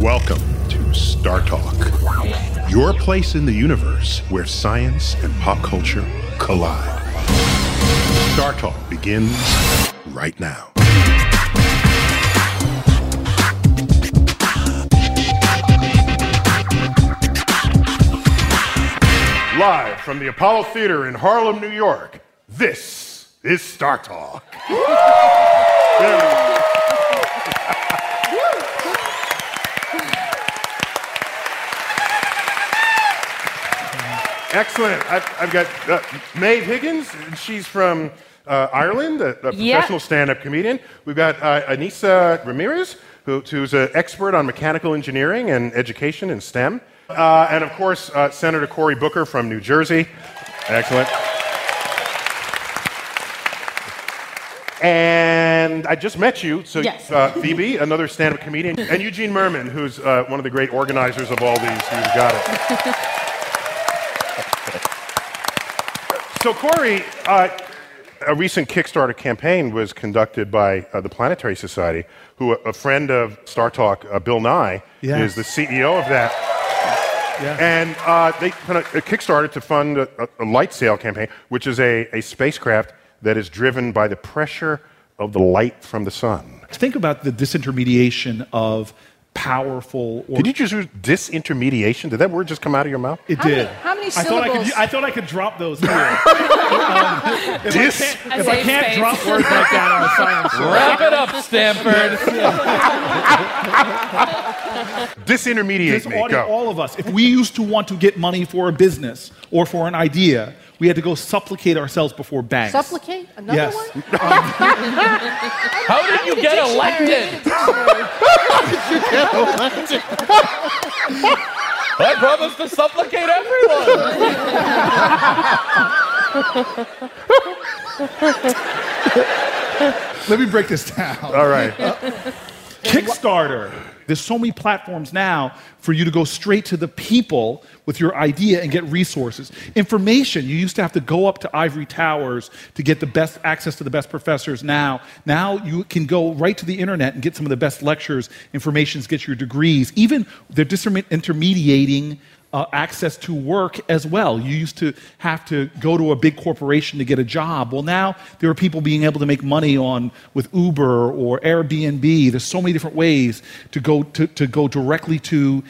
Welcome to Star Talk, your place in the universe where science and pop culture collide. Star Talk begins right now. Live from the Apollo Theater in Harlem, New York, this is Star Talk. There we go. Excellent. I've, I've got uh, Maeve Higgins. She's from uh, Ireland, a, a professional stand-up comedian. We've got uh, Ainissa Ramirez, who, who's an expert on mechanical engineering and education in STEM. Uh, and of course, uh, Senator Cory Booker from New Jersey. Excellent. And I just met you, so Yes. uh, Phoebe, another stand-up comedian, and Eugene Mirman, who's uh, one of the great organizers of all these. You've got it. So, Cory, uh, a recent Kickstarter campaign was conducted by uh, the Planetary Society, who a, a friend of Star Talk, uh, Bill Nye, is the CEO of that. Yeah. And uh, they kind of kickstarted to fund a, a, a light sail campaign, which is a, a spacecraft that is driven by the pressure of the light from the sun. Think about the disintermediation of powerful. Or Did you just use disintermediation? Did that word just come out of your mouth? It How many- did. how many I thought I could. syllables? I thought I could drop those here. um, if Dis- I can't, if I can't space. drop words like that on a science show, Wrap it up, Stanford. Disintermediate this me. audio, Go. all of us, if we used to want to get money for a business or for an idea, we had to go supplicate ourselves before banks. Supplicate? Another Yes. one? How did you get elected? I promised to supplicate everyone. Let me break this down. All right. Kickstarter. There's so many platforms now for you to go straight to the people with your idea and get resources. Information, you used to have to go up to ivory towers to get the best access to the best professors. Now, now you can go right to the internet and get some of the best lectures, informations, get your degrees. Even they're disintermediating uh, access to work as well. You used to have to go to a big corporation to get a job. Well, now there are people being able to make money on with Uber or Airbnb. There's so many different ways to go to, to go directly to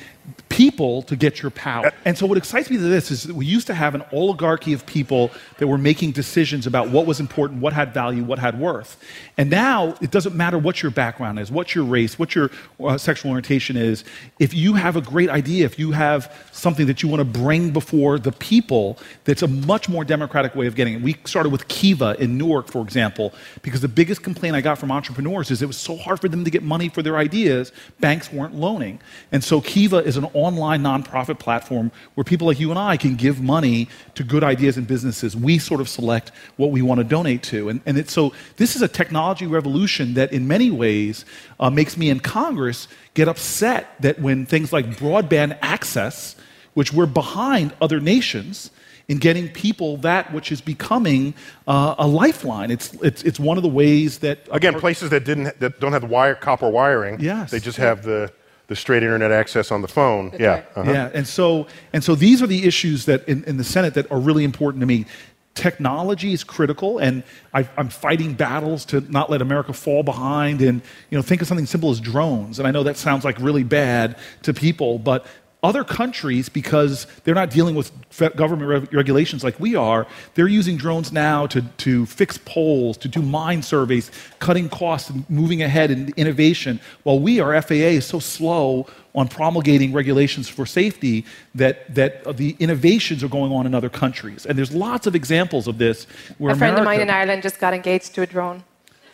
people to get your power. And so what excites me to this is we used to have an oligarchy of people that were making decisions about what was important, what had value, what had worth. And now it doesn't matter what your background is, what your race, what your uh, sexual orientation is. If you have a great idea, if you have something that you want to bring before the people, that's a much more democratic way of getting it. We started with Kiva in Newark, for example, because the biggest complaint I got from entrepreneurs is it was so hard for them to get money for their ideas. Banks weren't loaning. And so Kiva is an online nonprofit platform where people like you and I can give money to good ideas and businesses. We sort of select what we want to donate to. And, and it's, so this is a technology revolution that, in many ways, uh, makes me in Congress get upset that when things like broadband access, which we're behind other nations, in getting people that which is becoming uh, a lifeline. It's, it's, it's one of the ways that Again, places that didn't that don't have the wire copper wiring. Yes. They just have the the straight internet access on the phone. yeah. right. uh-huh. Yeah, and so and so these are the issues that in, in the Senate that are really important to me. Technology is critical, and I, I'm fighting battles to not let America fall behind. And you know, think of something simple as drones. And I know that sounds like really bad to people, but other countries, because they're not dealing with government reg- regulations like we are, they're using drones now to, to fix poles, to do mine surveys, cutting costs, and moving ahead in innovation. While we, our FAA, is so slow on promulgating regulations for safety that, that the innovations are going on in other countries. And there's lots of examples of this where A friend of mine in Ireland just got engaged to a drone.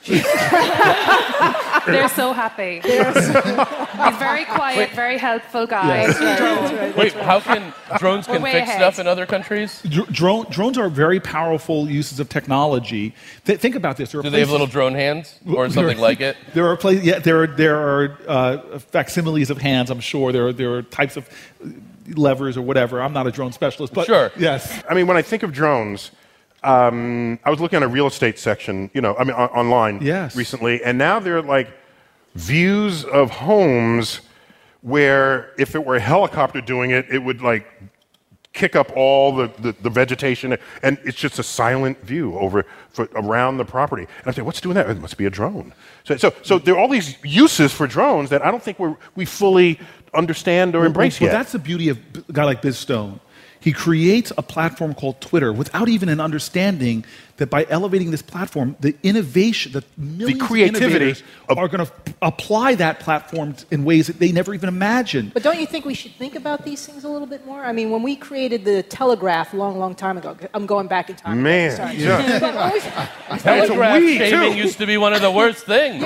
They're so happy. He's very quiet, very helpful guy. Yes. Wait, how can drones can fix ahead. stuff in other countries? Dr- drone, drones are very powerful uses of technology. Th- think about this. There are Do they have little drone hands or something like it? There are places, yeah, there are, there are uh, facsimiles of hands, I'm sure. There are, there are types of levers or whatever. I'm not a drone specialist, but Sure. yes. I mean, when I think of drones, um, I was looking at a real estate section, you know, I mean, on- online Yes. recently, and now they're like views of homes where if it were a helicopter doing it, it would like kick up all the, the, the vegetation, and it's just a silent view over for, around the property. And I say, what's doing that? It must be a drone. So, so, so there are all these uses for drones that I don't think we're, we fully understand or embrace well, yet. that's the beauty of a guy like Biz Stone. He creates a platform called Twitter without even an understanding that by elevating this platform, the innovation, the millions creativity of innovators of- are going to apply that platform in ways that they never even imagined. But don't you think we should think about these things a little bit more? I mean, when we created the telegraph a long, long time ago, I'm going back in time. Man, Sorry. yeah. But when Telegraph we, shaming too. used to be one of the worst things.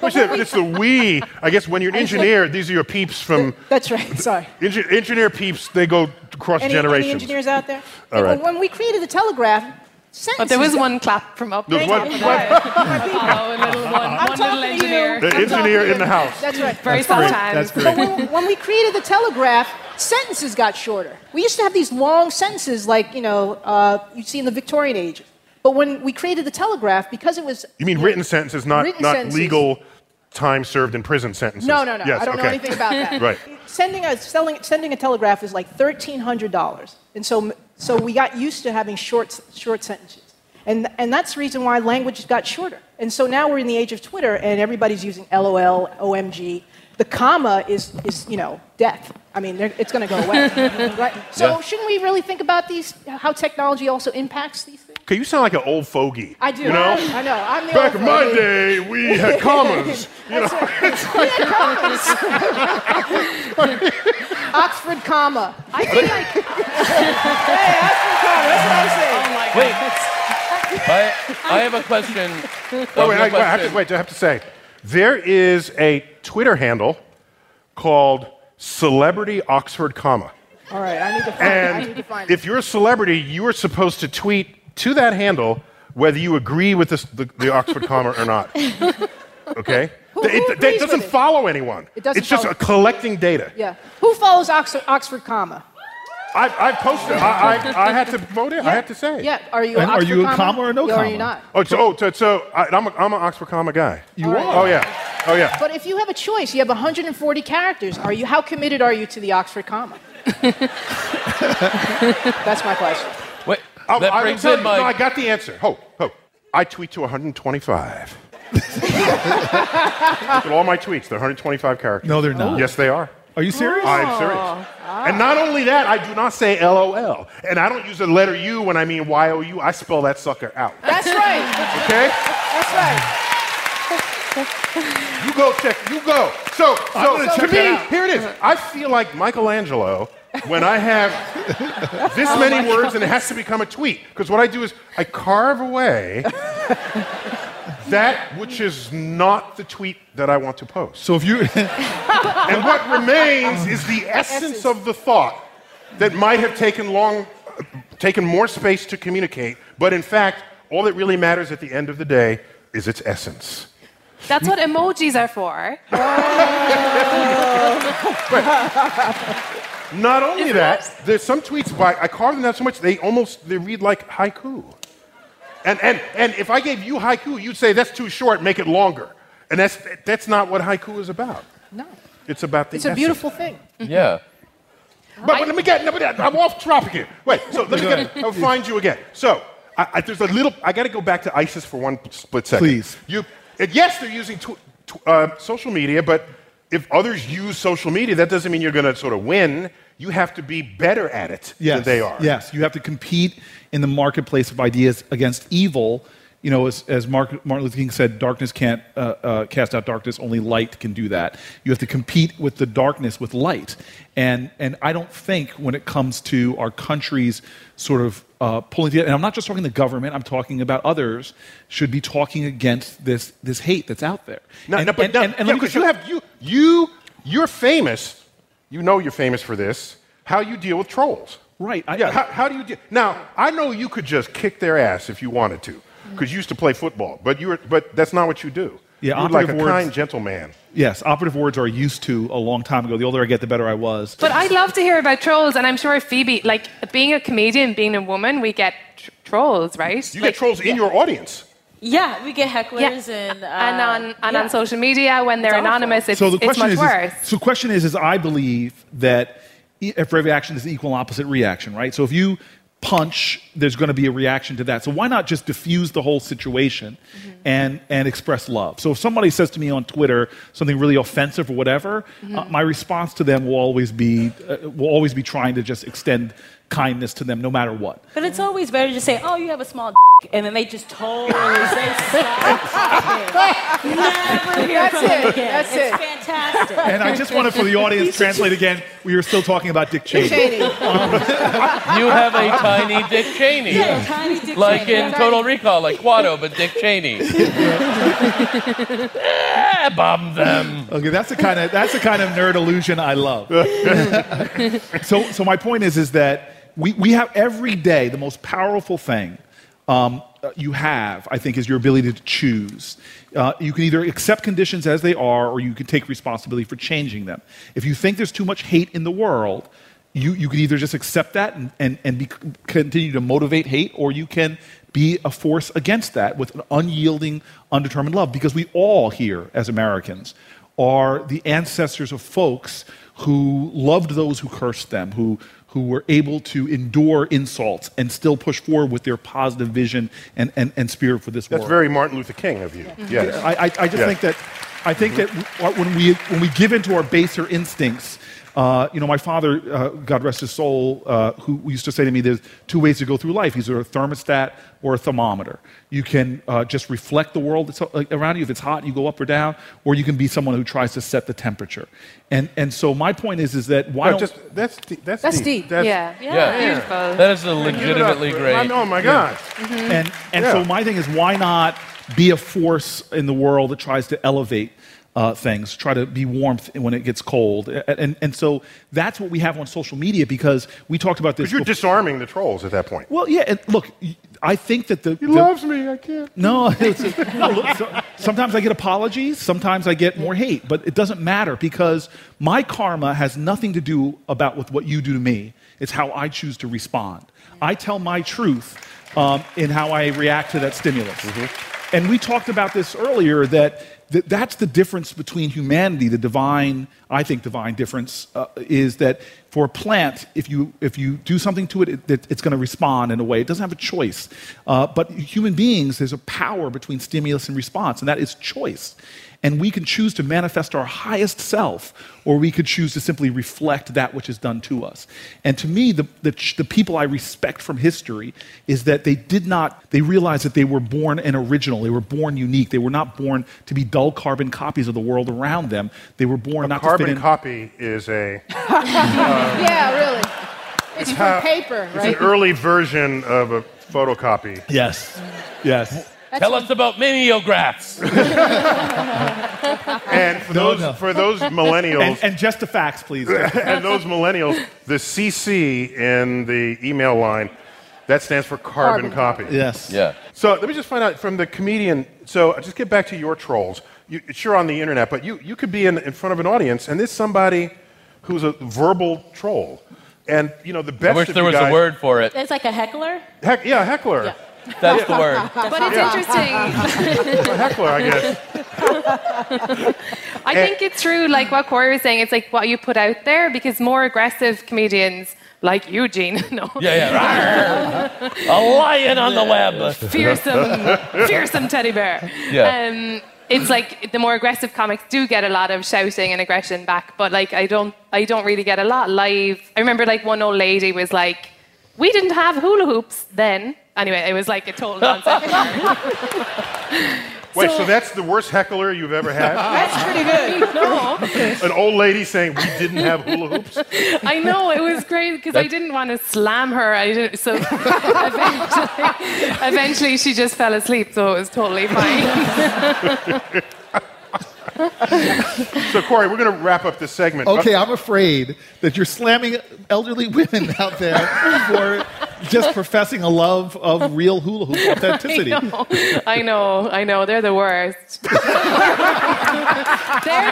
Which is- it's the we. I guess when you're an engineer, these are your peeps from That's right. Sorry. engineer peeps. They go across Any, any generations. engineers out there? All right. When, when we created the telegraph, sentences. But there was one clap from up there. one- Apollo, a little one, I'm one little engineer. the engineer in the house. That's right. Very That's great. sometimes. That's great. But when, when we created the telegraph, sentences got shorter. We used to have these long sentences, like you know, uh, you see in the Victorian age. But when we created the telegraph, because it was You mean written sentences, not Written not sentences. legal time served in prison sentences? No, no, no. Yes, I don't know okay. anything about that. Right. Sending a selling, sending a telegraph is like thirteen hundred dollars, and so so we got used to having short short sentences, and and that's the reason why language got shorter. And so now we're in the age of Twitter, and everybody's using LOL, OMG. The comma is is you know death. I mean, it's going to go away, right? So Yeah. shouldn't we really think about these? How technology also impacts these things? Okay, you sound like an old fogey. I do. You know? I know. I'm the Back old in my fogey. day, we had commas. you know, We had commas. Oxford comma. I feel like Hey, Oxford comma. That's what I'm saying. Oh my Wait. goodness. I, I have a question. Oh, wait, I, wait, I have to, wait, I have to say, there is a Twitter handle called Celebrity Oxford Comma. All right, I need to find it. I need to And find if you're a celebrity, you are supposed to tweet to that handle whether you agree with this, the, the Oxford comma or not. Okay? Who- it, who it- it doesn't with it? follow anyone. It doesn't it's just follow- a collecting data. Yeah. Who follows Oxford, Oxford comma? I, I posted. I, I, I had to vote it. I had to say. Yeah. Are you? And are Oxford you a comma or no Or are comma? you not? Oh, so, oh, so, so I, I'm, a, I'm an Oxford comma guy. You right. are. Oh yeah. Oh yeah. But if you have a choice, you have 140 characters. Are you? How committed are you to the Oxford comma? That's my question. Wait, Oh, that I brings in you- my. No, I got the answer. Ho, ho. I tweet to 125. Look at all my tweets. They're 125 characters. No, they're not. Yes, they are. Are you serious? I'm serious. And not only that, I do not say LOL. And I don't use the letter U when I mean YOU. I spell that sucker out. That's right. Okay? That's right. You go check. You go. So, so gonna me, here it is. I feel like Michelangelo when I have this oh many words and it has to become a tweet. Because what I do is I carve away that which is not the tweet that I want to post. So if you, And what remains is the essence of the thought that might have taken long, taken more space to communicate, but in fact, all that really matters at the end of the day is its essence. That's what emojis are for. Oh. Not only that, there's some tweets by I carved them down so much they almost they read like haiku. And and and if I gave you haiku, you'd say that's too short, make it longer. And that's that's not what haiku is about. No. It's about the It's a essence. beautiful thing. yeah. But, but let me get no, but I'm off topic here. Wait, so let me get I'll find you again. So I, I, there's a little I got to go back to ISIS for one split second. Please. You yes, they're using tw- tw- uh, social media, but if others use social media, that doesn't mean you're going to sort of win. You have to be better at it yes, than they are. Yes, you have to compete in the marketplace of ideas against evil. You know, as, as Mark, Martin Luther King said, darkness can't uh, uh, cast out darkness, only light can do that. You have to compete with the darkness with light. And, and I don't think when it comes to our country's sort of uh, pulling together, and I'm not just talking the government, I'm talking about others, should be talking against this, this hate that's out there. No, and, no, but and- no, and- and yeah, because you have you you you're famous. You know you're famous for this. How you deal with trolls? Right, I- yeah. I- how, how do you deal? Now I know you could just kick their ass if you wanted to, because you used to play football. But you were, but that's not what you do. Yeah, you're like a operative words- kind gentleman. Yes, operative words are used to a long time ago. The older I get, the better I was. But I'd love to hear about trolls, and I'm sure Phoebe, like being a comedian, being a woman, we get tr- trolls, right? You Like, get trolls in your audience. Yeah, we get hecklers and uh, and on and yeah. on social media when they're It's awful. anonymous, it's, so the it's question much is, worse. is so the question is is I believe that e- for every action there's an equal and opposite reaction, right? So if you punch, there's going to be a reaction to that. So why not just diffuse the whole situation Mm-hmm. and and express love? So if somebody says to me on Twitter something really offensive or whatever, Mm-hmm. uh, my response to them will always be uh, will always be trying to just extend kindness to them no matter what. But it's always better to say, "Oh, you have a small," d-, and then they just totally say, "Stop." Never hear That's from it. again. That's it's it. fantastic. And I just wanted for the audience to translate again. We were still talking about Dick Cheney. Cheney. You have a tiny Dick Cheney. Yeah, tiny Dick Like Cheney. in Total Recall, like Kuato, but Dick Cheney. bomb them. Okay, that's the kind of that's the kind of nerd illusion I love. so, so my point is, is that we, we have every day the most powerful thing um, uh, you have, I think, is your ability to choose. Uh, you can either accept conditions as they are, or you can take responsibility for changing them. If you think there's too much hate in the world, you, you can either just accept that and, and, and be, continue to motivate hate, or you can be a force against that with an unyielding, undetermined love. Because we all here, as Americans, are the ancestors of folks who loved those who cursed them, who, who were able to endure insults and still push forward with their positive vision and, and, and spirit for this That's world. That's very Martin Luther King of you. Yes. I, I, I just Yeah. think that I think that mm-hmm. when we when we give into our baser instincts, uh, you know, my father, uh, God rest his soul, uh, who used to say to me, "There's two ways to go through life: either a thermostat or a thermometer. You can uh, just reflect the world that's uh, around you. If it's hot, you go up or down, or you can be someone who tries to set the temperature. And and so my point is, is that why No, don't just, that's, deep. that's, That's deep. deep. That's, yeah. Yeah. beautiful. That is a Give it up. legitimately great. I- Oh my God. And, and Yeah. so my thing is, why not be a force in the world that tries to elevate uh, things, try to be warmth when it gets cold? And, and, so that's what we have on social media because we talked about this. Because you're before- disarming the trolls at that point. well, yeah, and look, I think that the. He the- loves me. I can't. no, it's, no look, so- sometimes I get apologies, sometimes I get more hate, but it doesn't matter because my karma has nothing to do about with what you do to me. It's how I choose to respond. I tell my truth um, in how I react to that stimulus. And we talked about this earlier that, that that's the difference between humanity, the divine, I think divine difference, uh, is that for a plant, if you, if you do something to it, it, it's going to respond in a way. It doesn't have a choice. Uh, but human beings, there's a power between stimulus and response, and that is choice. And we can choose to manifest our highest self, or we could choose to simply reflect that which is done to us. And to me, the, the, the people I respect from history is that they did not, they realized that they were born an original. They were born unique. They were not born to be dull carbon copies of the world around them. They were born not to fit Carbon in. copy is a yeah, really. Uh, it's how- from paper, it's right? an early version of a photocopy. yes. Yes. Tell us about mimeographs. And for No, those no. for those millennials And, and just the facts, please. and those millennials, the CC in the email line, that stands for carbon, Carbon copy. yes. Yeah. So let me just find out from the comedian. So uh, just get back to your trolls. You, sure, on the internet, but you, you could be in, in front of an audience, and there's somebody who's a verbal troll. And you know the best. I wish there was guys, a word for it. It's like a heckler. Heck, yeah, heckler. Yeah. That's the word. But it's interesting. A heckler, I guess. I think it's true, like what Cory was saying. It's like what you put out there because more aggressive comedians like Eugene, no, Yeah, yeah. A lion on the web. fearsome, fearsome teddy bear. Yeah. Um, it's like the more aggressive comics do get a lot of shouting and aggression back, but like I don't, I don't really get a lot live. I remember like one old lady was like, "We didn't have hula hoops then." Anyway, it was like a total nonsense. Wait, so, So- that's the worst heckler you've ever had? That's pretty good. no, An old lady saying we didn't have hula hoops? I know it was great because I didn't want to slam her. I didn't, so eventually, eventually she just fell asleep, so it was totally fine. So Cory, we're going to wrap up this segment. Okay, I'm afraid that you're slamming elderly women out there for just professing a love of real hula hoop authenticity. I know, I know, I know. They're the worst. They're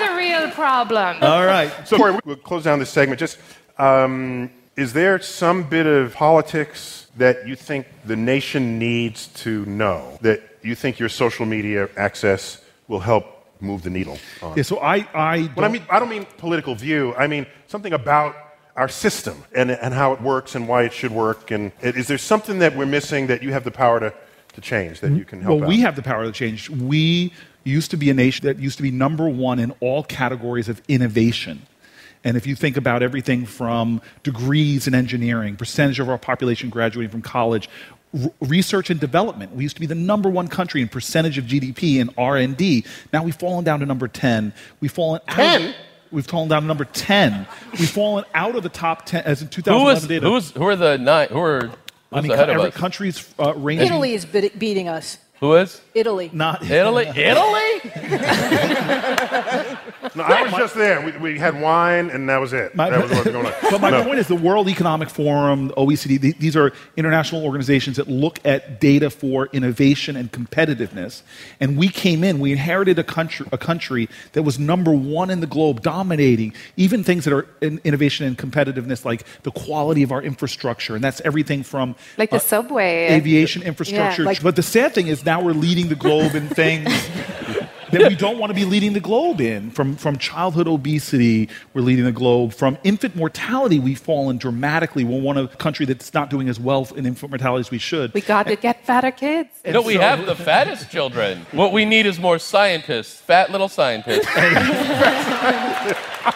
the real problem. All right. So, Cory, we'll close down this segment. Just, um, is there some bit of politics that you think the nation needs to know that you think your social media access will help move the needle on? Yeah, so I, I, When I don't- mean, I don't mean political view. I mean something about our system and, and how it works and why it should work. And is there something that we're missing that you have the power to, to change that you can help Well, out? we have the power to change. We used to be a nation that used to be number one in all categories of innovation. And if you think about everything from degrees in engineering, percentage of our population graduating from college, research and development, we used to be the number one country in percentage of GDP in R&D. Now we've fallen down to number 10. We've fallen out. 10? We've fallen down to number 10. We've fallen out of the top 10 as in Who 2011 is data. who's who are the nine? Who are I mean, ahead of every us? country's uh, ranging. Italy is beating us. Who is Italy. Not Italy? Italy? No, I was just there. We, we had wine, and that was it. My- that was what was going on. But my No. point is the World Economic Forum, OECD, th- these are international organizations that look at data for innovation and competitiveness. And we came in, we inherited a country, a country that was number one in the globe, dominating even things that are in innovation and competitiveness, like the quality of our infrastructure. And that's everything from Like the uh, subway. aviation infrastructure. like- but the sad thing is now we're leading the globe in things that we don't want to be leading the globe in. From, from childhood obesity, we're leading the globe. From infant mortality, we've fallen dramatically. We're one of the country that's not doing as well in infant mortality as we should. We got to get fatter kids. No, we have the fattest children. What we need is more scientists, fat little scientists.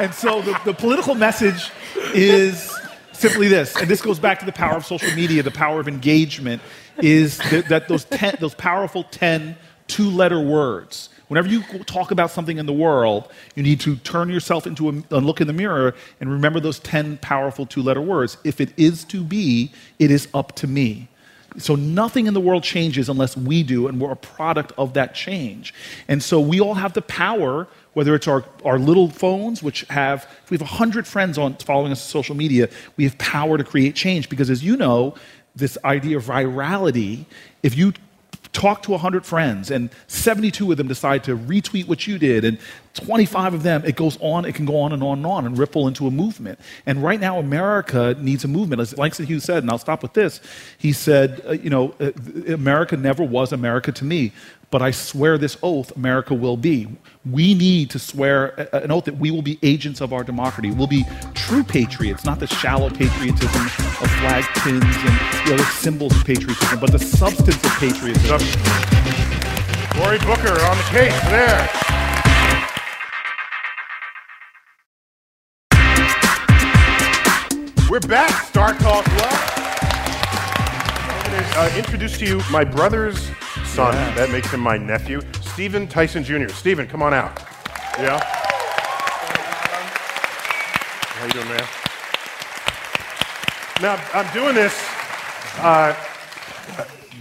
And so the, the political message is simply this, and this goes back to the power of social media, the power of engagement, is that, that those, ten, those powerful 10 two letter words. Whenever you talk about something in the world, you need to turn yourself into a, a look in the mirror and remember those 10 powerful two letter words. If it is to be, it is up to me. So nothing in the world changes unless we do, and we're a product of that change. And so we all have the power, whether it's our, our little phones, which have, if we have 100 friends on following us on social media, we have power to create change. Because as you know, this idea of virality, if you talk to 100 friends and 72 of them decide to retweet what you did and 25 of them it goes on it can go on and on and on and ripple into a movement and right now america needs a movement as langston hughes said and i'll stop with this he said uh, you know uh, america never was america to me but I swear this oath, America will be. We need to swear an oath that we will be agents of our democracy. We'll be true patriots, not the shallow patriotism of flag pins and the other symbols of patriotism, but the substance of patriotism. Cory Booker on the case there. We're back, Star Talk Live. I'm going to uh, introduce to you my brother's son. That makes him my nephew, Stephen Tyson Jr. Stephen, come on out. Yeah. How you doing, man? Now I'm doing this uh,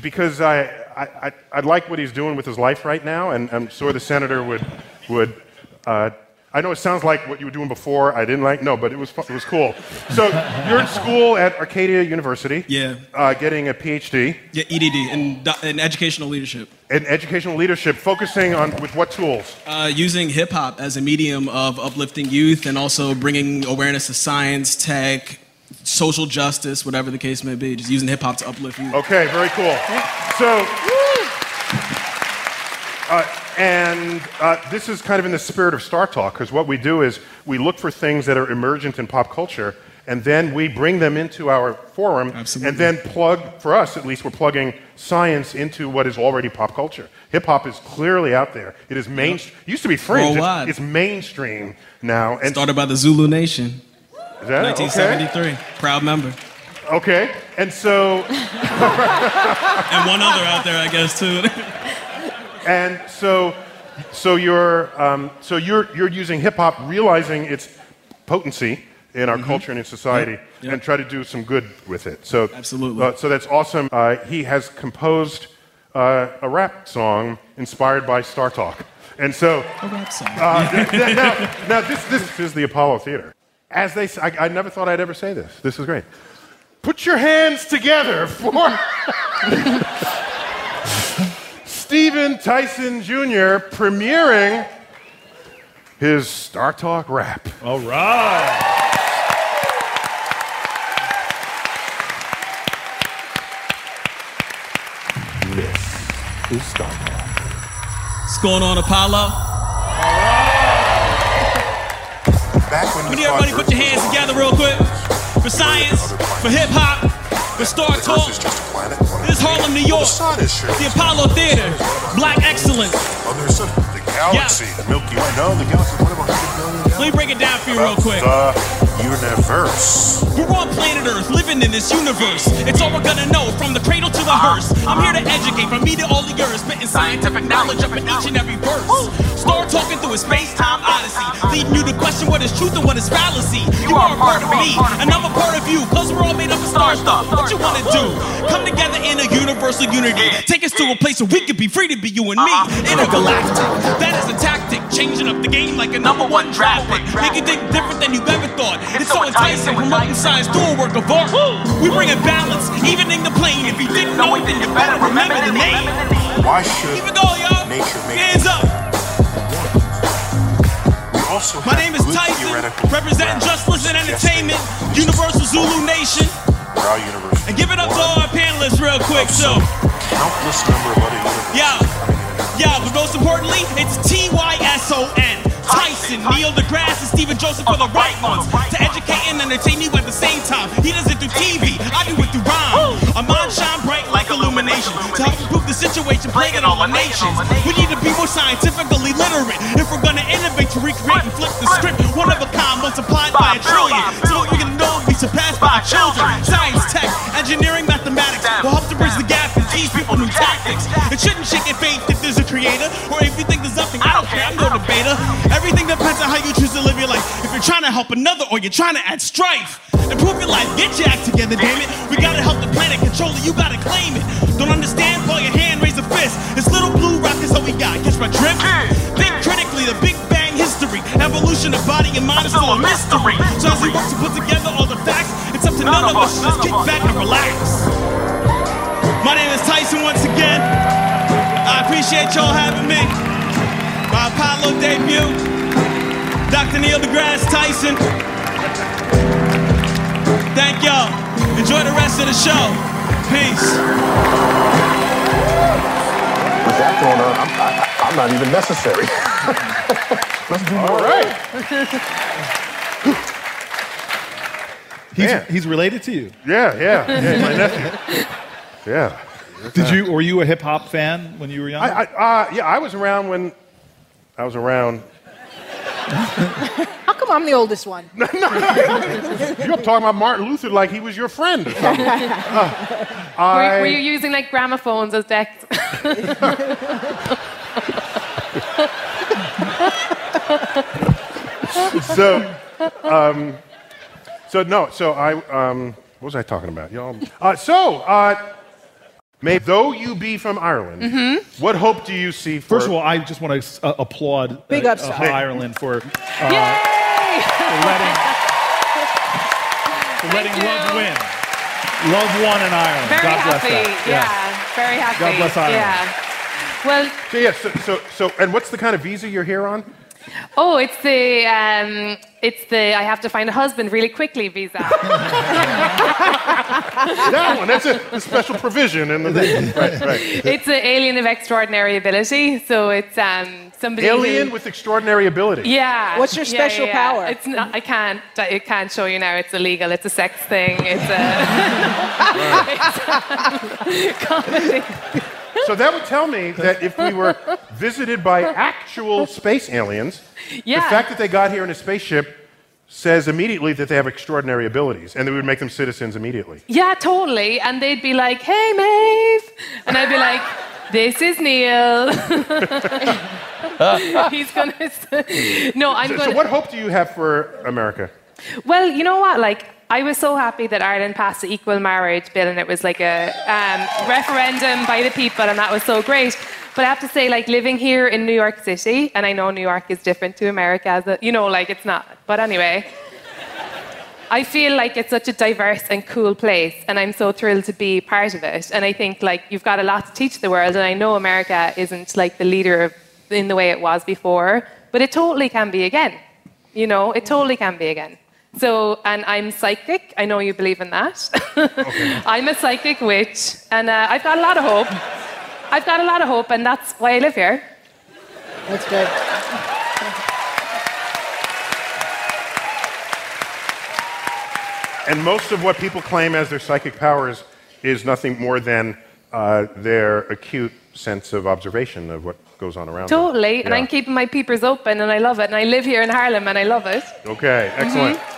because I, I, I, I like what he's doing with his life right now, and I'm sure the senator would would. Uh, I know it sounds like what you were doing before. I didn't like no, but it was fu- it was cool. So you're in school at Arcadia University. Yeah. Uh, getting a PhD Yeah, EDD in, in educational leadership, in educational leadership, focusing on with what tools? uh, using hip hop as a medium of uplifting youth and also bringing awareness to science, tech, social justice, whatever the case may be. Just using hip hop to uplift youth. Okay, very cool. So, uh, and uh, this is kind of in the spirit of Star Talk, because what we do is we look for things that are emergent in pop culture, and then we bring them into our forum, Absolutely. and then plug, for us at least, we're plugging science into what is already pop culture. Hip hop is clearly out there. It is main. Used to be fringe. It's, it's mainstream now. And Started by the Zulu Nation, is that okay? 1973. Proud member. Okay. And so. And one other out there, I guess, too. And so, so you're, um, so you're, you're using hip hop, realizing its potency in our culture and in society, Yep, yep. and try to do some good with it. So, Absolutely. uh, so that's awesome. Uh, he has composed uh, a rap song inspired by Star Talk, and so A rap song. uh, th- th- now, now this, this is the Apollo Theater. As they, I never thought I'd ever say this. This is great. Put your hands together for Stephen Tyson Jr. premiering his Star Talk rap. All right. This is Star What's going on, Apollo? Back when We need everybody put your hands together real quick. For science, for hip hop, for Star Talk. This is Harlem, New York. The Apollo Theater. Black excellence. Others of the galaxy, the Milky Way. No, the galaxy, what about 100 million Let me break it down for you real quick. The universe. We're on planet Earth, living in this universe. It's all we're gonna know from the cradle to the hearse. I'm here to educate from me to all the earth, spitting scientific knowledge up in each and every verse. Start talking through a space-time odyssey, leading you to question what is truth and what is fallacy. You are a part of me, and I'm a part of you. Cause we're all made up of star stuff. What you wanna do? Come together in a universal unity. Take us to a place where we could be free to be you and me. Uh-huh. Intergalactic. That is a tactic, changing up the game like a number one draft pick. Make you think different than you've ever thought. It's so enticing, promoting science through a work of art. We bring a balance, evening the plane. If you didn't know it, then you better remember the name. Why should Keep it going, y'all. nature make Hands up. We also My name is Tyson, representing grounds Just Listen Entertainment, Universal Zulu Nation. where our universe And give it up to all our panelists real quick, of so. countless number of other universes. Yeah. Yeah, but most importantly, it's T-Y-S-O-N. Tyson, Neil deGrasse, and Stephen Joseph are the right ones. To educate and entertain you at the same time. He does it through TV, I do it through rhyme. Our minds shine bright like illumination. To help improve the situation plaguing all our nations. We need to be more scientifically literate. If we're gonna innovate to recreate and flip the script. One of a kind multiplied by a trillion. So that we can know we surpassed by our children. Science, tech, engineering, mathematics will help to bridge the gap teach people new tactics. It shouldn't shake your faith if there's a creator, or if you think there's nothing. I don't care, I'm no debater. Everything depends on how you choose to live your life. If you're trying to help another, or you're trying to add strife. Improve your life, get your act together, damn it. We gotta help the planet control it, you gotta claim it. Don't understand? Pull your hand, raise a fist. This little blue rock is all we got. Catch my drift? Think critically, the Big Bang history. Evolution of body and mind is still a mystery. So as we work to put together all the facts, it's up to none of us to just kick back and relax. My name is Tyson once again. I appreciate y'all having me. My Apollo debut. Dr. Neil deGrasse Tyson. Thank y'all. Enjoy the rest of the show. Peace. With that going on, I'm, I, I'm not even necessary. Let's do more. All right. He's, Man. he's related to you. Yeah, yeah, yeah. My nephew. Yeah. Did you? Were you a hip hop fan when you were young? I, I, uh, yeah, I was around when I was around. How come I'm the oldest one? You're talking about Martin Luther like he was your friend or something. Uh, Were, I, were you using like gramophones as decks? so, um, so no, so I, um, what was I talking about? Y'all, uh, so, uh, may though you be from Ireland, Mm-hmm. what hope do you see for? First of all, I just want to uh, applaud Big uh, ups to uh, Ireland for, uh, Yay! for letting, for letting love win. Love won in Ireland. Very God bless happy. that. Yeah. very happy. God bless Ireland. Yeah. Well, so yeah, so, so, so, and what's the kind of visa you're here on? Oh, it's the um, it's the I have to find a husband really quickly visa. that one. That's a, a special provision in the thing. Right, right. it's the alien of extraordinary ability. So it's um, somebody who- Alien with extraordinary ability. Yeah. What's your Yeah, special yeah, yeah. power? It's not. I can't. I can't show you now. It's illegal. It's a sex thing. It's a. it's comedy. So that would tell me that if we were visited by actual space aliens, the fact that they got here in a spaceship says immediately that they have extraordinary abilities, and that we would make them citizens immediately. Yeah, totally. And they'd be like, "Hey, Maeve," and I'd be like, "This is Neil." He's gonna. No, I'm So, gonna. so what hope do you have for America? Well, you know what? Like, I was so happy that Ireland passed the equal marriage bill, and it was like a um, referendum by the people, and that was so great. But I have to say, like, living here in New York City, and I know New York is different to America, as a, you know, like it's not. But anyway, I feel like it's such a diverse and cool place, and I'm so thrilled to be part of it. And I think like you've got a lot to teach the world, and I know America isn't like the leader of, in the way it was before, but it totally can be again. You know, it totally can be again. So, and I'm psychic. I know you believe in that. I'm a psychic witch, and uh, I've got a lot of hope. I've got a lot of hope, and that's why I live here. That's good. And most of what people claim as their psychic powers is nothing more than uh, their acute sense of observation of what goes on around them. Totally. And Yeah. I'm keeping my peepers open, and I love it. And I live here in Harlem, and I love it. Okay, excellent. Mm-hmm.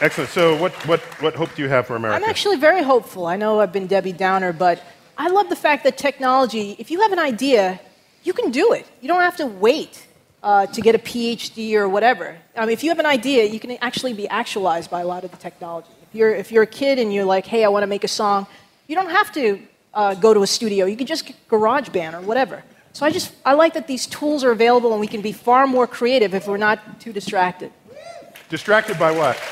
Excellent. So, what, what, what hope do you have for America? I'm actually very hopeful. I know I've been Debbie Downer, but I love the fact that technology, if you have an idea, you can do it. You don't have to wait uh, to get a PhD or whatever. I mean, if you have an idea, you can actually be actualized by a lot of the technology. If you're, if you're a kid and you're like, hey, I want to make a song, you don't have to uh, go to a studio. You can just get GarageBand or whatever. So I just I like that these tools are available and we can be far more creative if we're not too distracted. Distracted by what?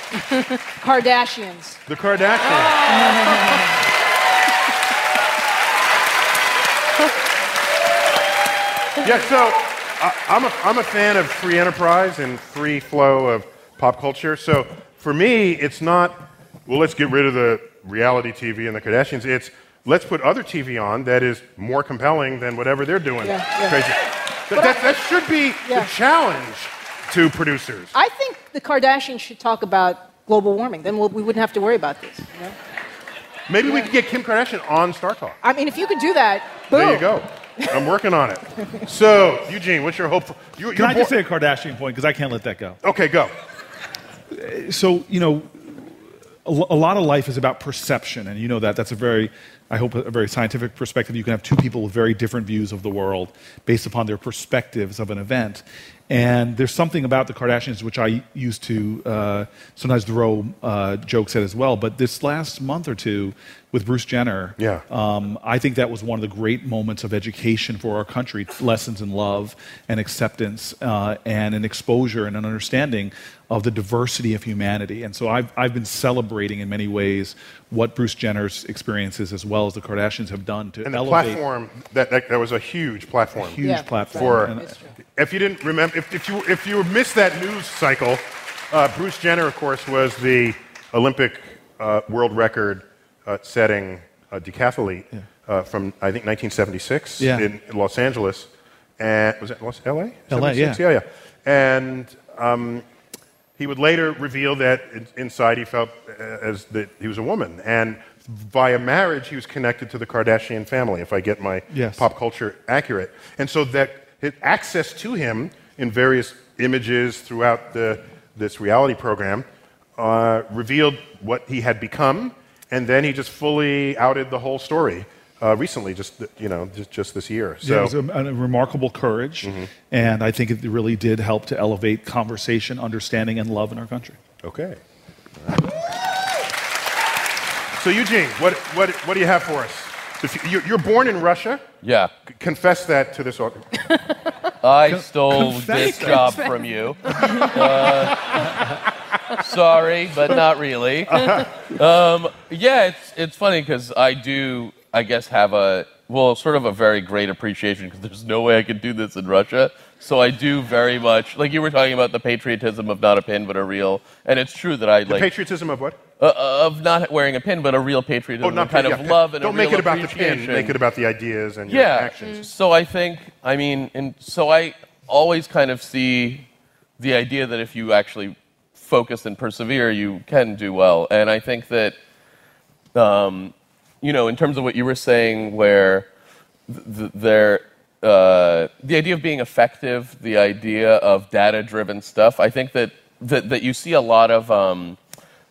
Kardashians. The Kardashians. yeah, so I, I'm, a, I'm a fan of free enterprise and free flow of pop culture. So for me, it's not, well, let's get rid of the reality TV and the Kardashians. It's let's put other TV on that is more compelling than whatever they're doing. Yeah, yeah. Crazy. That, that, that should be Yeah. the challenge to producers. I think the Kardashians should talk about global warming. Then we'll, we wouldn't have to worry about this. you know? Maybe we could get Kim Kardashian on Star Talk. I mean, if you could do that, boom. There you go. I'm working on it. So, Eugene, what's your hope for? You, Can I just bor- say a Kardashian point because I can't let that go. Okay, go. so you know a a lot of life is about perception and you know that that's a very i hope a very scientific perspective you can have two people with very different views of the world based upon their perspectives of an event and there's something about the kardashians which i used to uh, sometimes throw uh, jokes at as well but this last month or two with bruce jenner Yeah. um, I think that was one of the great moments of education for our country lessons in love and acceptance uh, and an exposure and an understanding of the diversity of humanity. And so I've, I've been celebrating in many ways what Bruce Jenner's experiences as well as the Kardashians have done to And the elevate platform that, that that was a huge platform. A huge Yeah, platform. For And- if you didn't remember, if, if you if you missed that news cycle, uh, Bruce Jenner, of course, was the Olympic uh, world record setting uh, decathlete uh, from I think 1976 Yeah. in Los Angeles, and was it Los LA? LA, 76? yeah. yeah, yeah. And um, he would later reveal that inside he felt uh, as that he was a woman, and via marriage he was connected to the Kardashian family. If I get my Yes. pop culture accurate, and so that his access to him in various images throughout the, this reality program uh, revealed what he had become, and then he just fully outed the whole story uh, recently, just you know, just, just this year. Yeah, it was a, a remarkable courage, Mm-hmm. and I think it really did help to elevate conversation, understanding, and love in our country. okay. So Eugene, what, what, what do you have for us? If you, you're born in Russia. Yeah. C- Confess that to this audience. I stole confess this job from you. Uh, sorry, but not really. Um, yeah, it's it's funny because I do, I guess, have a well, sort of a very great appreciation because there's no way I could do this in Russia. So I do very much like you were talking about the patriotism of not a pin but a real, and it's true that I The like patriotism of what? uh, of not wearing a pin but a real patriotism, Oh, not kind yeah, of pin. love and Don't a make real it about the pin. Make it about the ideas and your yeah. actions. So I think, I mean, and so I always kind of see the idea that if you actually focus and persevere, you can do well. And I think that, um, you know, in terms of what you were saying, where th- th- there, uh, the idea of being effective, the idea of data-driven stuff, I think that that, that you see a lot of. Um,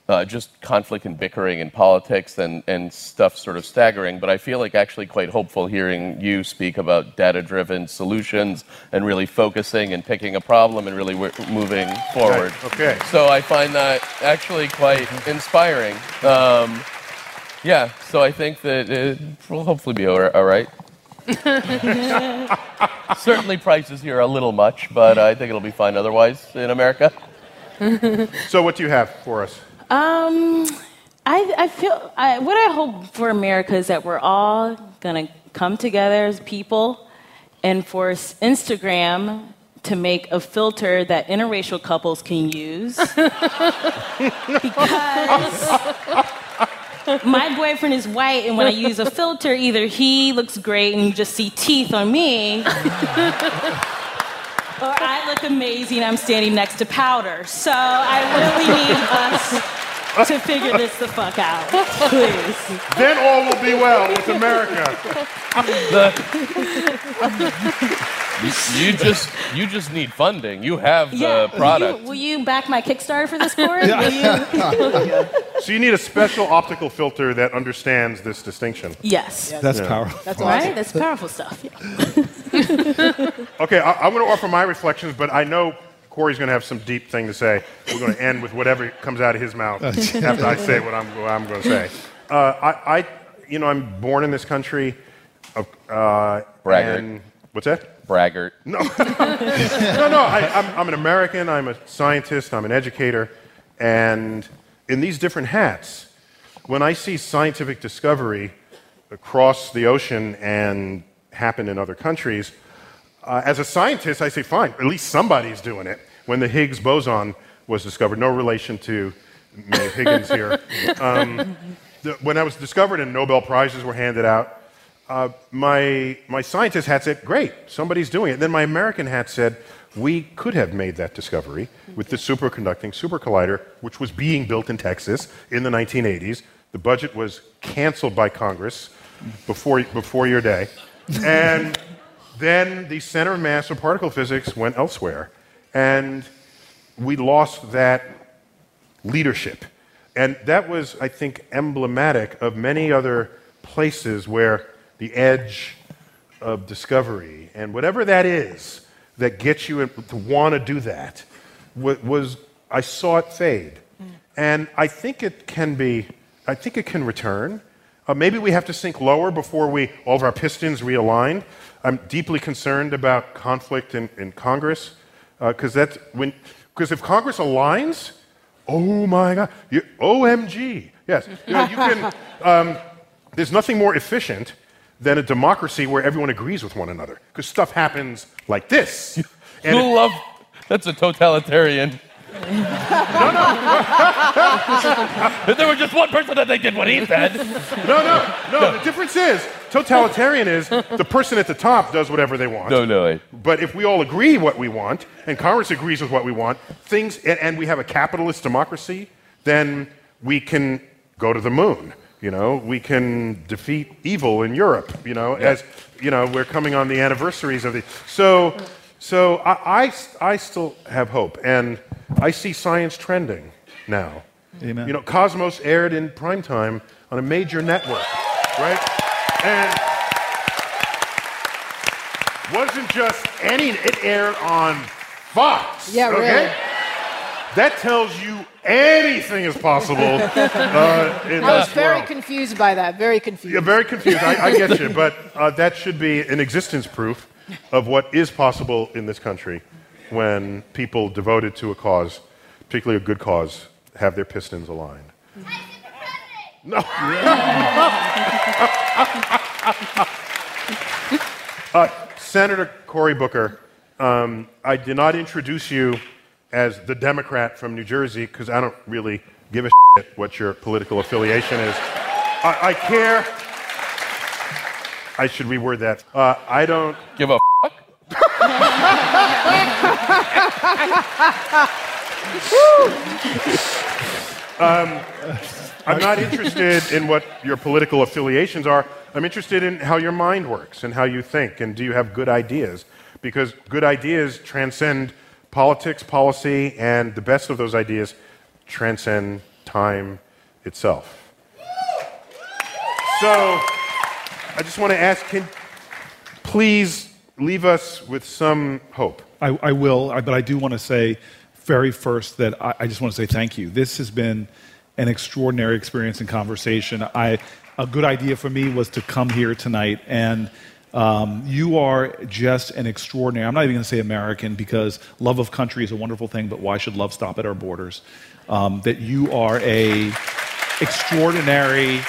uh, just conflict and bickering in politics and, and stuff sort of staggering. But I feel like actually quite hopeful hearing you speak about data driven solutions and really focusing and picking a problem and really w- moving forward. Okay. So I find that actually quite inspiring. Um, yeah, so I think that it will hopefully be all right. Certainly, prices here are a little much, but I think it'll be fine otherwise in America. So, what do you have for us? Um, I, I feel I, what I hope for America is that we're all gonna come together as people, and for s- Instagram to make a filter that interracial couples can use because my boyfriend is white, and when I use a filter, either he looks great and you just see teeth on me, or I look amazing. I'm standing next to powder. So I really need us to figure this the fuck out, please. Then all will be well with America. You, you just you just need funding. You have the Yeah, product. Will you, will you back my Kickstarter for this course? Will you? So you need a special optical filter that understands this distinction. Yes. That's Yeah. powerful. That's Right? That's powerful stuff. Yeah. Okay, I, I'm going to offer my reflections, but I know Cory's going to have some deep thing to say. We're going to end with whatever comes out of his mouth after I say what I'm, what I'm going to say. Uh, I, I, you know, I'm born in this country. Uh, Braggart. and- what's that? Braggart. No, no, no. I, I'm, I'm an American. I'm a scientist. I'm an educator. And in these different hats, when I see scientific discovery across the ocean and happen in other countries, uh, as a scientist, I say, fine, at least somebody's doing it. When the Higgs boson was discovered, no relation to Maeve Higgins here. Um, the, when I was discovered and Nobel Prizes were handed out, uh, my, my scientist hat said, great, somebody's doing it. Then my American hat said, we could have made that discovery with the superconducting super collider, which was being built in Texas in the 1980s. The budget was canceled by Congress before, before your day. And then the center of mass of particle physics went elsewhere. And we lost that leadership. And that was, I think, emblematic of many other places where the edge of discovery and whatever that is that gets you to want to do that was, I saw it fade. Mm. And I think it can be, I think it can return. Uh, maybe we have to sink lower before we, all of our pistons realign. I'm deeply concerned about conflict in, in Congress because that's when, because if Congress aligns, oh my God, you, OMG, yes, you, know, you can. Um, there's nothing more efficient than a democracy where everyone agrees with one another because stuff happens like this. And You love. That's a totalitarian. If there was just one person that they did what he said. no, no, no. The difference is totalitarian is the person at the top does whatever they want. No, no. But if we all agree what we want, and Congress agrees with what we want, things, and, and we have a capitalist democracy, then we can go to the moon. You know, we can defeat evil in Europe. You know, as you know, we're coming on the anniversaries of the. So, so I, I, I still have hope, and I see science trending now. Amen. You know, Cosmos aired in prime time on a major network, right? And wasn't just any, it aired on Fox. Yeah, okay? really. That tells you anything is possible uh, in I was very world. confused by that. Very confused. Yeah, very confused. I, I get you, but uh, that should be an existence proof of what is possible in this country when people devoted to a cause, particularly a good cause, have their pistons aligned. No. uh, Senator Cory Booker, um, I did not introduce you as the Democrat from New Jersey because I don't really give a shit what your political affiliation is. I, I care. I should reword that. Uh, I don't give a. um, I'm not interested in what your political affiliations are. I'm interested in how your mind works and how you think, and do you have good ideas? Because good ideas transcend politics, policy, and the best of those ideas transcend time itself. So, I just want to ask can please leave us with some hope? I, I will, but I do want to say very first that I, I just want to say thank you. This has been an extraordinary experience and conversation. I, a good idea for me was to come here tonight, and um, you are just an extraordinary. I'm not even going to say American because love of country is a wonderful thing, but why should love stop at our borders? Um, that you are a extraordinary,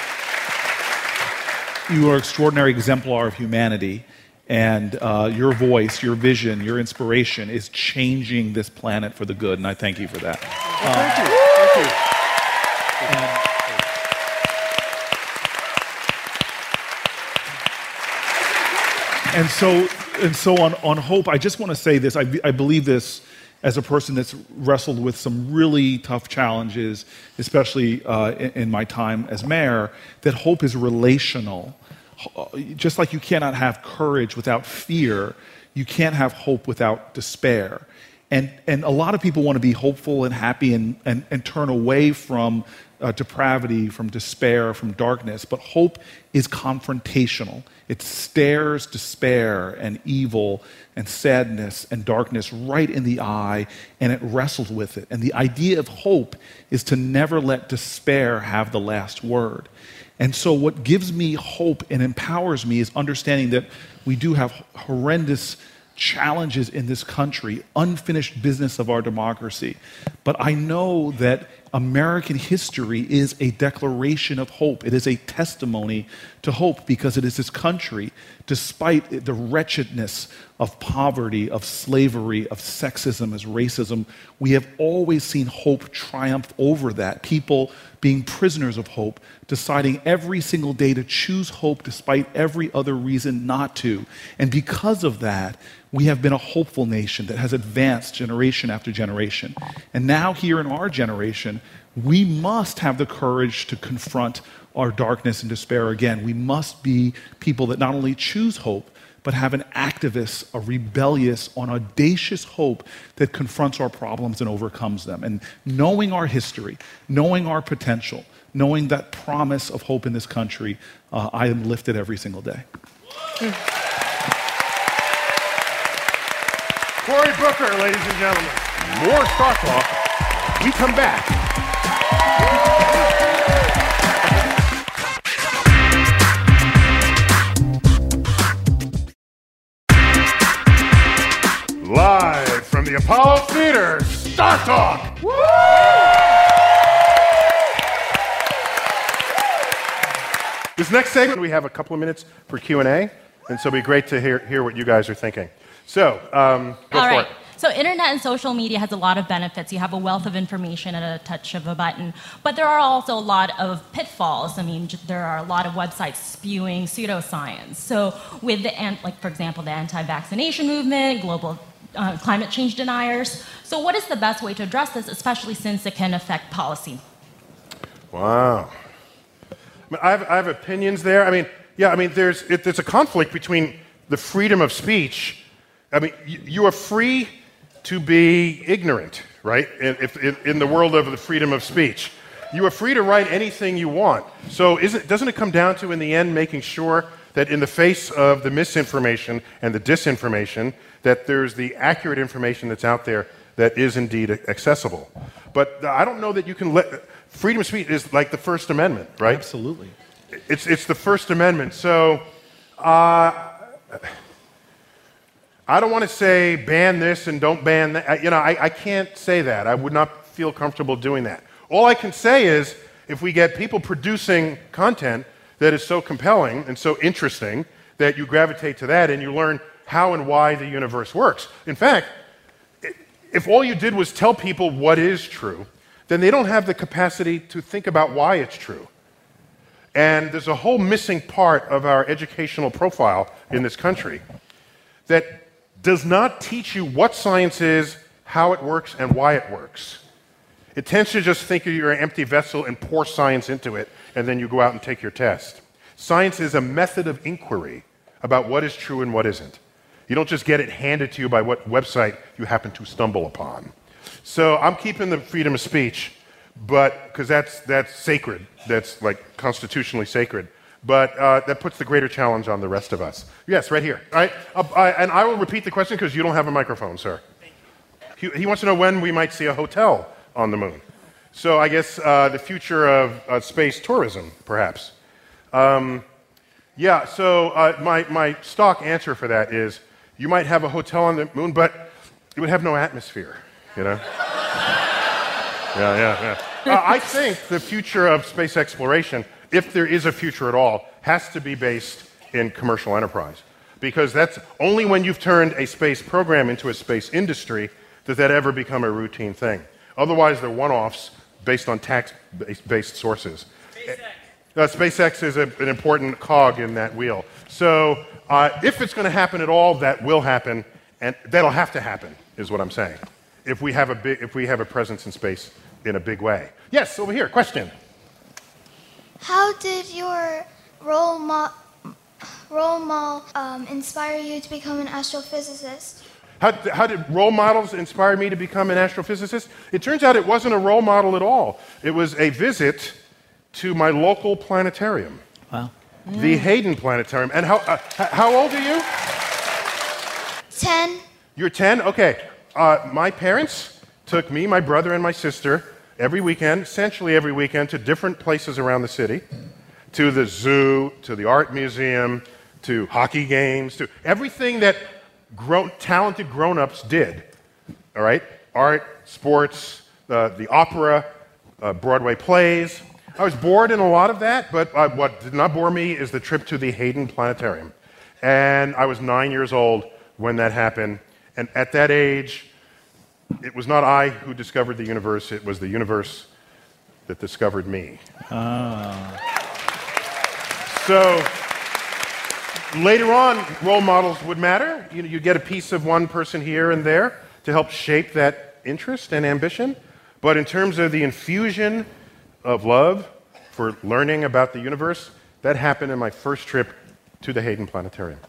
you are an extraordinary exemplar of humanity, and uh, your voice, your vision, your inspiration is changing this planet for the good, and I thank you for that. Well, thank, you. you. Thank you. And, and so, and so on, on hope, I just want to say this. I, I believe this as a person that's wrestled with some really tough challenges, especially uh, in, in my time as mayor, that hope is relational. Just like you cannot have courage without fear, you can't have hope without despair. And, and a lot of people want to be hopeful and happy and, and, and turn away from uh, depravity, from despair, from darkness. But hope is confrontational. It stares despair and evil and sadness and darkness right in the eye and it wrestles with it. And the idea of hope is to never let despair have the last word. And so, what gives me hope and empowers me is understanding that we do have horrendous challenges in this country, unfinished business of our democracy. But I know that American history is a declaration of hope. It is a testimony to hope because it is this country, despite the wretchedness of poverty, of slavery, of sexism, as racism, we have always seen hope triumph over that. People being prisoners of hope, deciding every single day to choose hope despite every other reason not to. And because of that, we have been a hopeful nation that has advanced generation after generation. And now, here in our generation, we must have the courage to confront our darkness and despair again. We must be people that not only choose hope, but have an activist, a rebellious, an audacious hope that confronts our problems and overcomes them. And knowing our history, knowing our potential, knowing that promise of hope in this country, uh, I am lifted every single day. Cory Booker, ladies and gentlemen. More StarTalk. We come back. Live from the Apollo Theater, StarTalk. This next segment, we have a couple of minutes for Q and so it'll be great to hear, hear what you guys are thinking. So, um, go All for right. it. So, internet and social media has a lot of benefits. You have a wealth of information at a touch of a button. But there are also a lot of pitfalls. I mean, there are a lot of websites spewing pseudoscience. So, with the, like, for example, the anti vaccination movement, global uh, climate change deniers. So, what is the best way to address this, especially since it can affect policy? Wow. I, mean, I, have, I have opinions there. I mean, yeah, I mean, there's, it, there's a conflict between the freedom of speech. I mean, you, you are free to be ignorant, right? In, if, in, in the world of the freedom of speech. You are free to write anything you want. So isn't, doesn't it come down to, in the end, making sure that in the face of the misinformation and the disinformation, that there's the accurate information that's out there that is indeed accessible. But I don't know that you can let freedom of speech is like the First Amendment, right? Absolutely. It's it's the First Amendment. So. Uh, I don't want to say ban this and don't ban that. You know, I, I can't say that. I would not feel comfortable doing that. All I can say is if we get people producing content that is so compelling and so interesting that you gravitate to that and you learn how and why the universe works. In fact, if all you did was tell people what is true, then they don't have the capacity to think about why it's true. And there's a whole missing part of our educational profile in this country that does not teach you what science is, how it works, and why it works. It tends to just think you're an empty vessel and pour science into it, and then you go out and take your test. Science is a method of inquiry about what is true and what isn't. You don't just get it handed to you by what website you happen to stumble upon. So I'm keeping the freedom of speech, but because that's that's sacred, that's like constitutionally sacred. But uh, that puts the greater challenge on the rest of us. Yes, right here. Right, uh, I, and I will repeat the question because you don't have a microphone, sir. He, he wants to know when we might see a hotel on the moon. So I guess uh, the future of uh, space tourism, perhaps. Um, yeah, so uh, my, my stock answer for that is you might have a hotel on the moon, but it would have no atmosphere, you know? yeah, yeah, yeah. Uh, I think the future of space exploration, if there is a future at all, has to be based in commercial enterprise. Because that's only when you've turned a space program into a space industry does that ever become a routine thing. Otherwise, they're one offs based on tax based sources. Uh, SpaceX is a, an important cog in that wheel. So uh, if it's going to happen at all, that will happen, and that'll have to happen, is what I'm saying. If we have a big, if we have a presence in space in a big way. Yes, over here. Question. How did your role, mo- role model um, inspire you to become an astrophysicist? How, how did role models inspire me to become an astrophysicist? It turns out it wasn't a role model at all. It was a visit to my local planetarium. Wow. The Hayden Planetarium. And how, uh, how old are you? 10. You're 10? Okay. Uh, my parents took me, my brother, and my sister every weekend, essentially every weekend, to different places around the city to the zoo, to the art museum, to hockey games, to everything that grown, talented grown ups did. All right? Art, sports, uh, the opera, uh, Broadway plays. I was bored in a lot of that, but uh, what did not bore me is the trip to the Hayden Planetarium. And I was nine years old when that happened. And at that age, it was not I who discovered the universe, it was the universe that discovered me. Ah. So later on, role models would matter. You, know, you get a piece of one person here and there to help shape that interest and ambition. But in terms of the infusion of love for learning about the universe, that happened in my first trip to the Hayden Planetarium.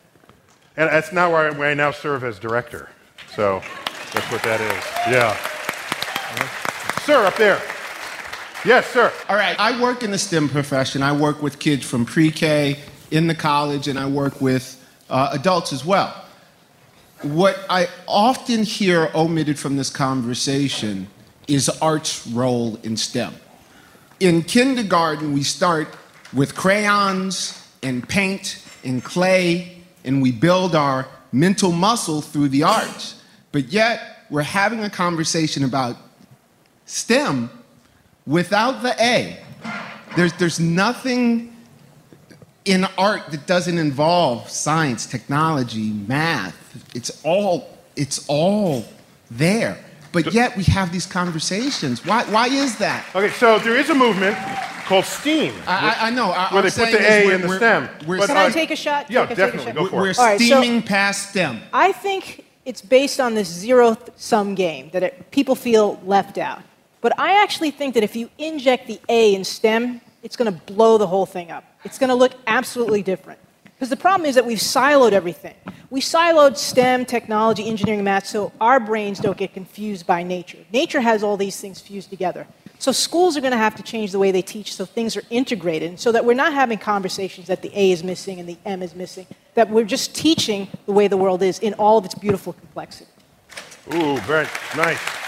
And that's now where I, where I now serve as director. So that's what that is. Yeah. Sir, up there. Yes, sir. All right, I work in the STEM profession. I work with kids from pre K in the college, and I work with uh, adults as well. What I often hear omitted from this conversation is art's role in STEM. In kindergarten, we start with crayons and paint and clay, and we build our mental muscle through the arts. But yet, we're having a conversation about STEM without the A. There's, there's nothing in art that doesn't involve science, technology, math. It's all, it's all there. But yet we have these conversations. Why, why is that? Okay, so there is a movement called STEAM. I, I, I know. I, where I'm they put the A in the STEM. we're- Can I take a shot? Yeah, Take a- take a definitely. shot? Go for We're it. All right, so- steaming past STEM. I think it's based on this zero sum game that it, people feel left out. But I actually think that if you inject the A in STEM, it's going to blow the whole thing up. It's going to look absolutely different. Because the problem is that we've siloed everything. We siloed STEM, technology, engineering, math, so our brains don't get confused by nature. Nature has all these things fused together. So schools are going to have to change the way they teach so things are integrated, so that we're not having conversations that the A is missing and the M is missing, that we're just teaching the way the world is in all of its beautiful complexity. Ooh, very nice.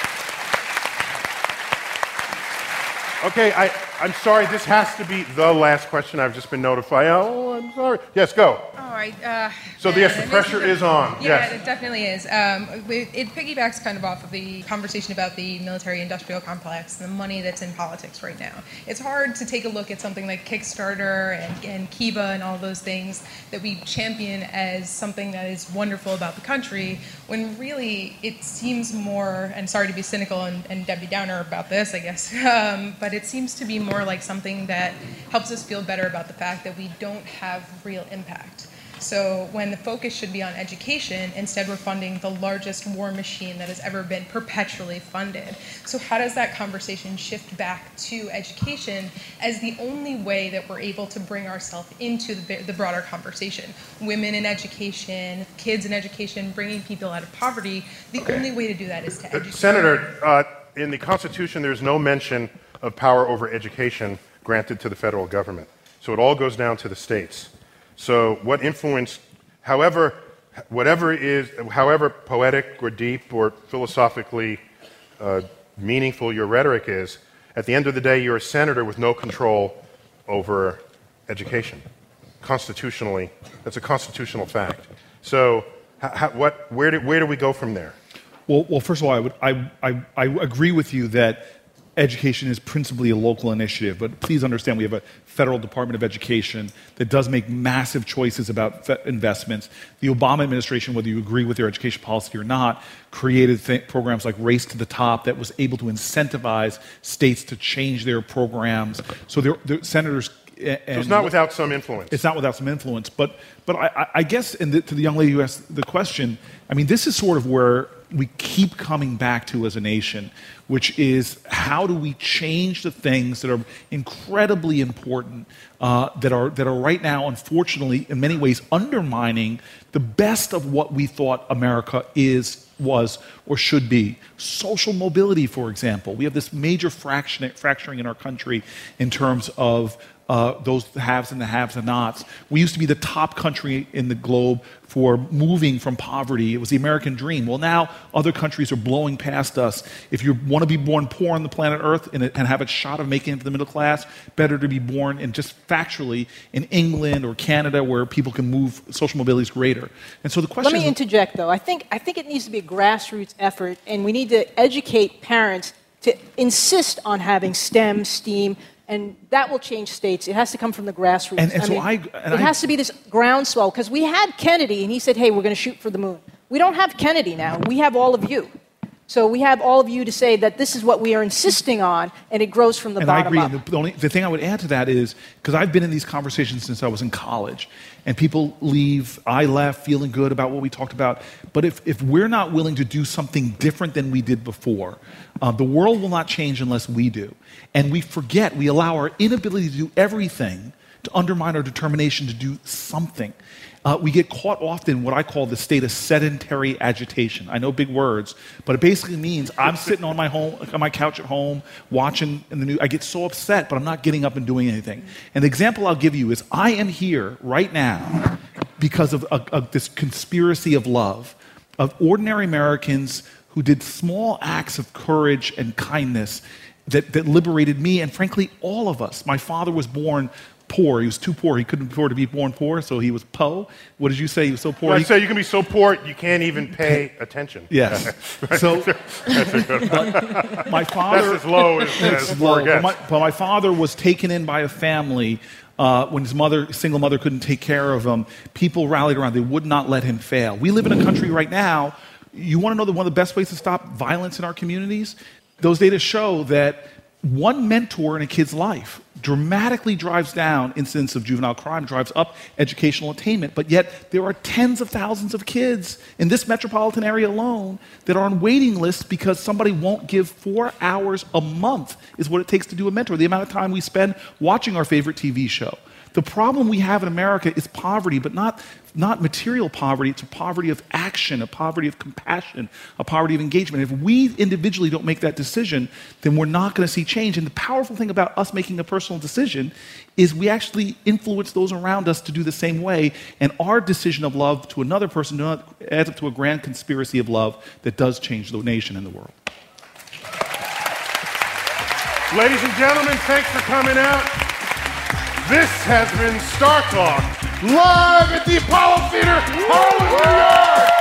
Okay, I, I'm sorry. This has to be the last question. I've just been notified. Oh, I'm sorry. Yes, go. All right. Uh, So, yes, the pressure is on. Yeah, Yes. it definitely is. Um, it, it piggybacks kind of off of the conversation about the military-industrial complex and the money that's in politics right now. It's hard to take a look at something like Kickstarter and, and Kiva and all those things that we champion as something that is wonderful about the country, when really it seems more. And sorry to be cynical and, and Debbie Downer about this, I guess, um, but it seems to be more like something that helps us feel better about the fact that we don't have real impact. So when the focus should be on education, instead we're funding the largest war machine that has ever been perpetually funded. So how does that conversation shift back to education as the only way that we're able to bring ourselves into the, the broader conversation? Women in education, kids in education, bringing people out of poverty. The only way to do that is to educate. Senator, uh, in the Constitution, there's no mention of power over education granted to the federal government. So it all goes down to the states. So what influence, however, whatever is, however poetic or deep or philosophically uh, meaningful your rhetoric is, at the end of the day, you're a senator with no control over education. Constitutionally, that's a constitutional fact. So, h- h- what, where, do, where do we go from there? Well, well, first of all, I, would, I, I, I agree with you that education is principally a local initiative, but please understand we have a federal Department of Education that does make massive choices about investments. The Obama administration, whether you agree with their education policy or not, created th- programs like Race to the Top that was able to incentivize states to change their programs. So their senators a- So it's not without some influence. It's not without some influence, but but I, I- I guess in the, to the young lady who asked the question, I mean, this is sort of where we keep coming back to as a nation, which is how do we change the things that are incredibly important uh, that are that are right now, unfortunately, in many ways, undermining the best of what we thought America is was or should be. Social mobility, for example. We have this major fracturing in our country in terms of uh, those haves and the haves and nots. We used to be the top country in the globe for moving from poverty. It was the American dream. Well, now other countries are blowing past us. If you want to be born poor on the planet Earth and, and have a shot of making it to the middle class, better to be born in just factually in England or Canada where people can move, social mobility is greater. And so the question Let me interject, though. I think, I think it needs to be a grassroots effort, and we need to educate parents to insist on having STEM, STEAM, and that will change states. It has to come from the grassroots. And- and so mean, I- and it I- has to be this groundswell, because we had Kennedy, and he said, hey, we're going to shoot for the moon. We don't have Kennedy now. We have all of you. So we have all of you to say that this is what we are insisting on, and it grows from the and I bottom agree. up. And the, the, only, the thing I would add to that is because I've been in these conversations since I was in college, and people leave, I left feeling good about what we talked about. But if, if we're not willing to do something different than we did before, uh, the world will not change unless we do. And we forget, we allow our inability to do everything to undermine our determination to do something. Uh, we get caught often in what I call the state of sedentary agitation. I know big words, but it basically means I'm sitting on my home, on my couch at home, watching in the news. I get so upset, but I'm not getting up and doing anything. And the example I'll give you is I am here right now because of, of, of this conspiracy of love of ordinary Americans who did small acts of courage and kindness that, that liberated me and frankly all of us. My father was born poor. He was too poor. He couldn't afford to be born poor, so he was po. What did you say? He was so poor. Well, I said you can be so poor you can't even pay attention. Yes. So- that's a good one. my father That's as low as, as low. But my, but my father was taken in by a family uh, when his mother, single mother, couldn't take care of him. People rallied around. They would not let him fail. We live in a country right now. You want to know the, one of the best ways to stop violence in our communities? Those data show that one mentor in a kid's life dramatically drives down incidence of juvenile crime, drives up educational attainment, but yet there are tens of thousands of kids in this metropolitan area alone that are on waiting lists because somebody won't give four hours a month, is what it takes to do a mentor, the amount of time we spend watching our favorite TV show. The problem we have in America is poverty, but not, not material poverty. It's a poverty of action, a poverty of compassion, a poverty of engagement. If we individually don't make that decision, then we're not going to see change. And the powerful thing about us making a personal decision is we actually influence those around us to do the same way. And our decision of love to another person adds up to a grand conspiracy of love that does change the nation and the world. Ladies and gentlemen, thanks for coming out. This has been Star Talk, live at the Apollo Theater, Harlem, New York.